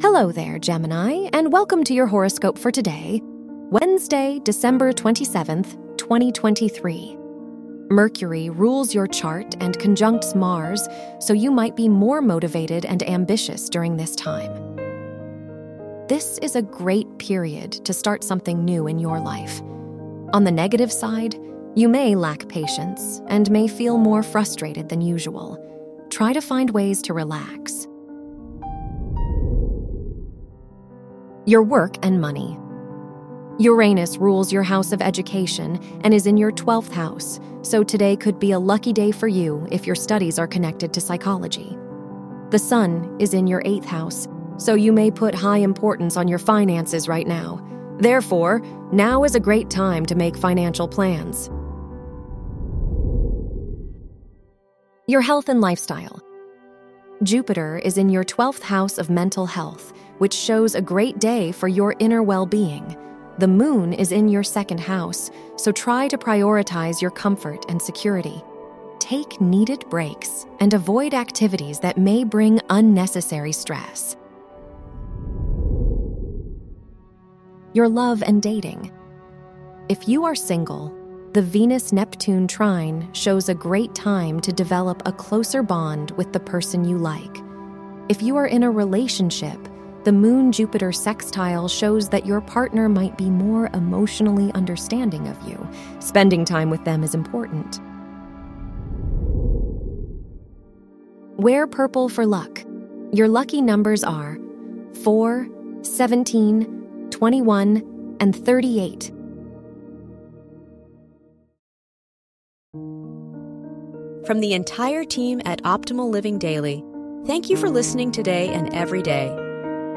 Hello there, Gemini, and welcome to your horoscope for today, Wednesday, December 27th, 2023. Mercury rules your chart and conjuncts Mars, so you might be more motivated and ambitious during this time. This is a great period to start something new in your life. On the negative side, you may lack patience and may feel more frustrated than usual. Try to find ways to relax. Your work and money. Uranus rules your house of education and is in your 12th house, so today could be a lucky day for you if your studies are connected to psychology. The Sun is in your 8th house, so you may put high importance on your finances right now. Therefore, now is a great time to make financial plans. Your health and lifestyle. Jupiter is in your 12th house of mental health, which shows a great day for your inner well being. The moon is in your second house, so try to prioritize your comfort and security. Take needed breaks and avoid activities that may bring unnecessary stress. Your love and dating. If you are single, the Venus Neptune trine shows a great time to develop a closer bond with the person you like. If you are in a relationship, the Moon Jupiter sextile shows that your partner might be more emotionally understanding of you. Spending time with them is important. Wear purple for luck. Your lucky numbers are 4, 17, 21, and 38. From the entire team at Optimal Living Daily, thank you for listening today and every day